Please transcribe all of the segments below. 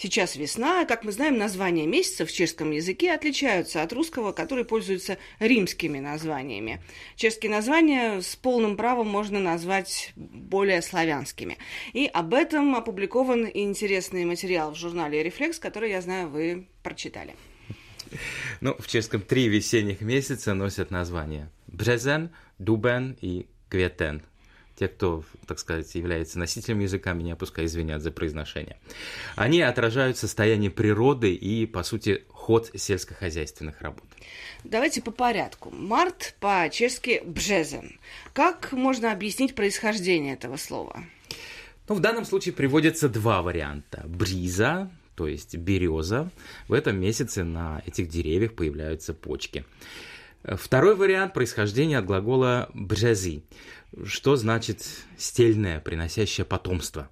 Сейчас весна, как мы знаем, названия месяцев в чешском языке отличаются от русского, который пользуется римскими названиями. Чешские названия с полным правом можно назвать более славянскими. И об этом опубликован интересный материал в журнале «Рефлекс», который, я знаю, вы прочитали. Ну, в чешском три весенних месяца носят названия Бжезен, Дубен и Кветен – те, кто, так сказать, является носителем языка, меня пускай извинят за произношение. Они отражают состояние природы и, по сути, ход сельскохозяйственных работ. Давайте по порядку. Март по-чешски «бжезен». Как можно объяснить происхождение этого слова? Ну, в данном случае приводятся два варианта. Бриза, то есть береза. В этом месяце на этих деревьях появляются почки. Второй вариант происхождения от глагола «бжези», что значит «стельное, приносящее потомство».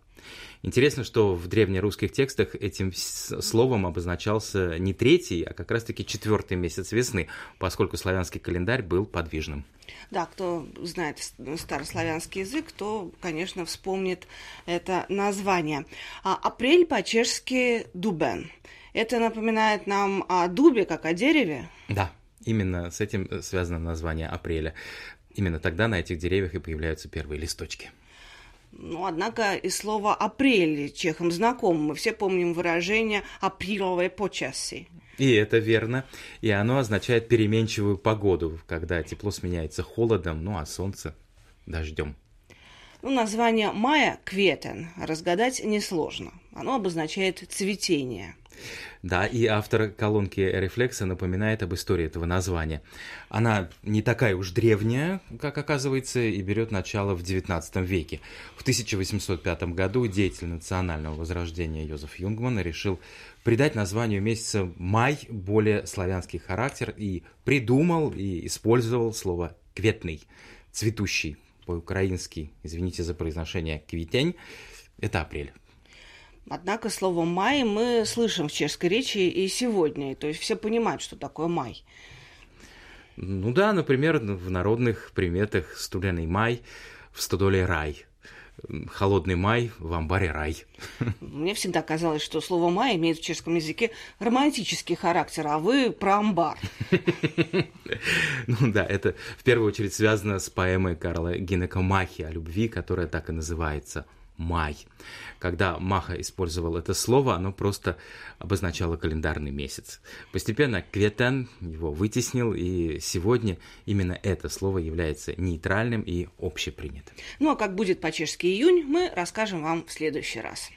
Интересно, что в древнерусских текстах этим словом обозначался не третий, а как раз-таки четвертый месяц весны, поскольку славянский календарь был подвижным. Да, кто знает старославянский язык, то, конечно, вспомнит это название. А апрель по-чешски «дубен». Это напоминает нам о дубе, как о дереве? Да, именно с этим связано название апреля. Именно тогда на этих деревьях и появляются первые листочки. Ну, однако и слово «апрель» чехам знакомо. Мы все помним выражение «апреловое почаси». И это верно. И оно означает переменчивую погоду, когда тепло сменяется холодом, ну а солнце – дождем. Ну, название мая «кветен» разгадать несложно. Оно обозначает цветение – да, и автор колонки «Рефлекса» напоминает об истории этого названия. Она не такая уж древняя, как оказывается, и берет начало в XIX веке. В 1805 году деятель национального возрождения Йозеф Юнгман решил придать названию месяца май более славянский характер и придумал и использовал слово «кветный», «цветущий», по-украински, извините за произношение, «квитень», это апрель. Однако слово «май» мы слышим в чешской речи и сегодня. То есть все понимают, что такое «май». Ну да, например, в народных приметах студеный май, в стодоле рай. Холодный май, в амбаре рай. Мне всегда казалось, что слово «май» имеет в чешском языке романтический характер, а вы про амбар. Ну да, это в первую очередь связано с поэмой Карла Гинека Махи о любви, которая так и называется – май. Когда Маха использовал это слово, оно просто обозначало календарный месяц. Постепенно Кветен его вытеснил, и сегодня именно это слово является нейтральным и общепринятым. Ну а как будет по-чешски июнь, мы расскажем вам в следующий раз.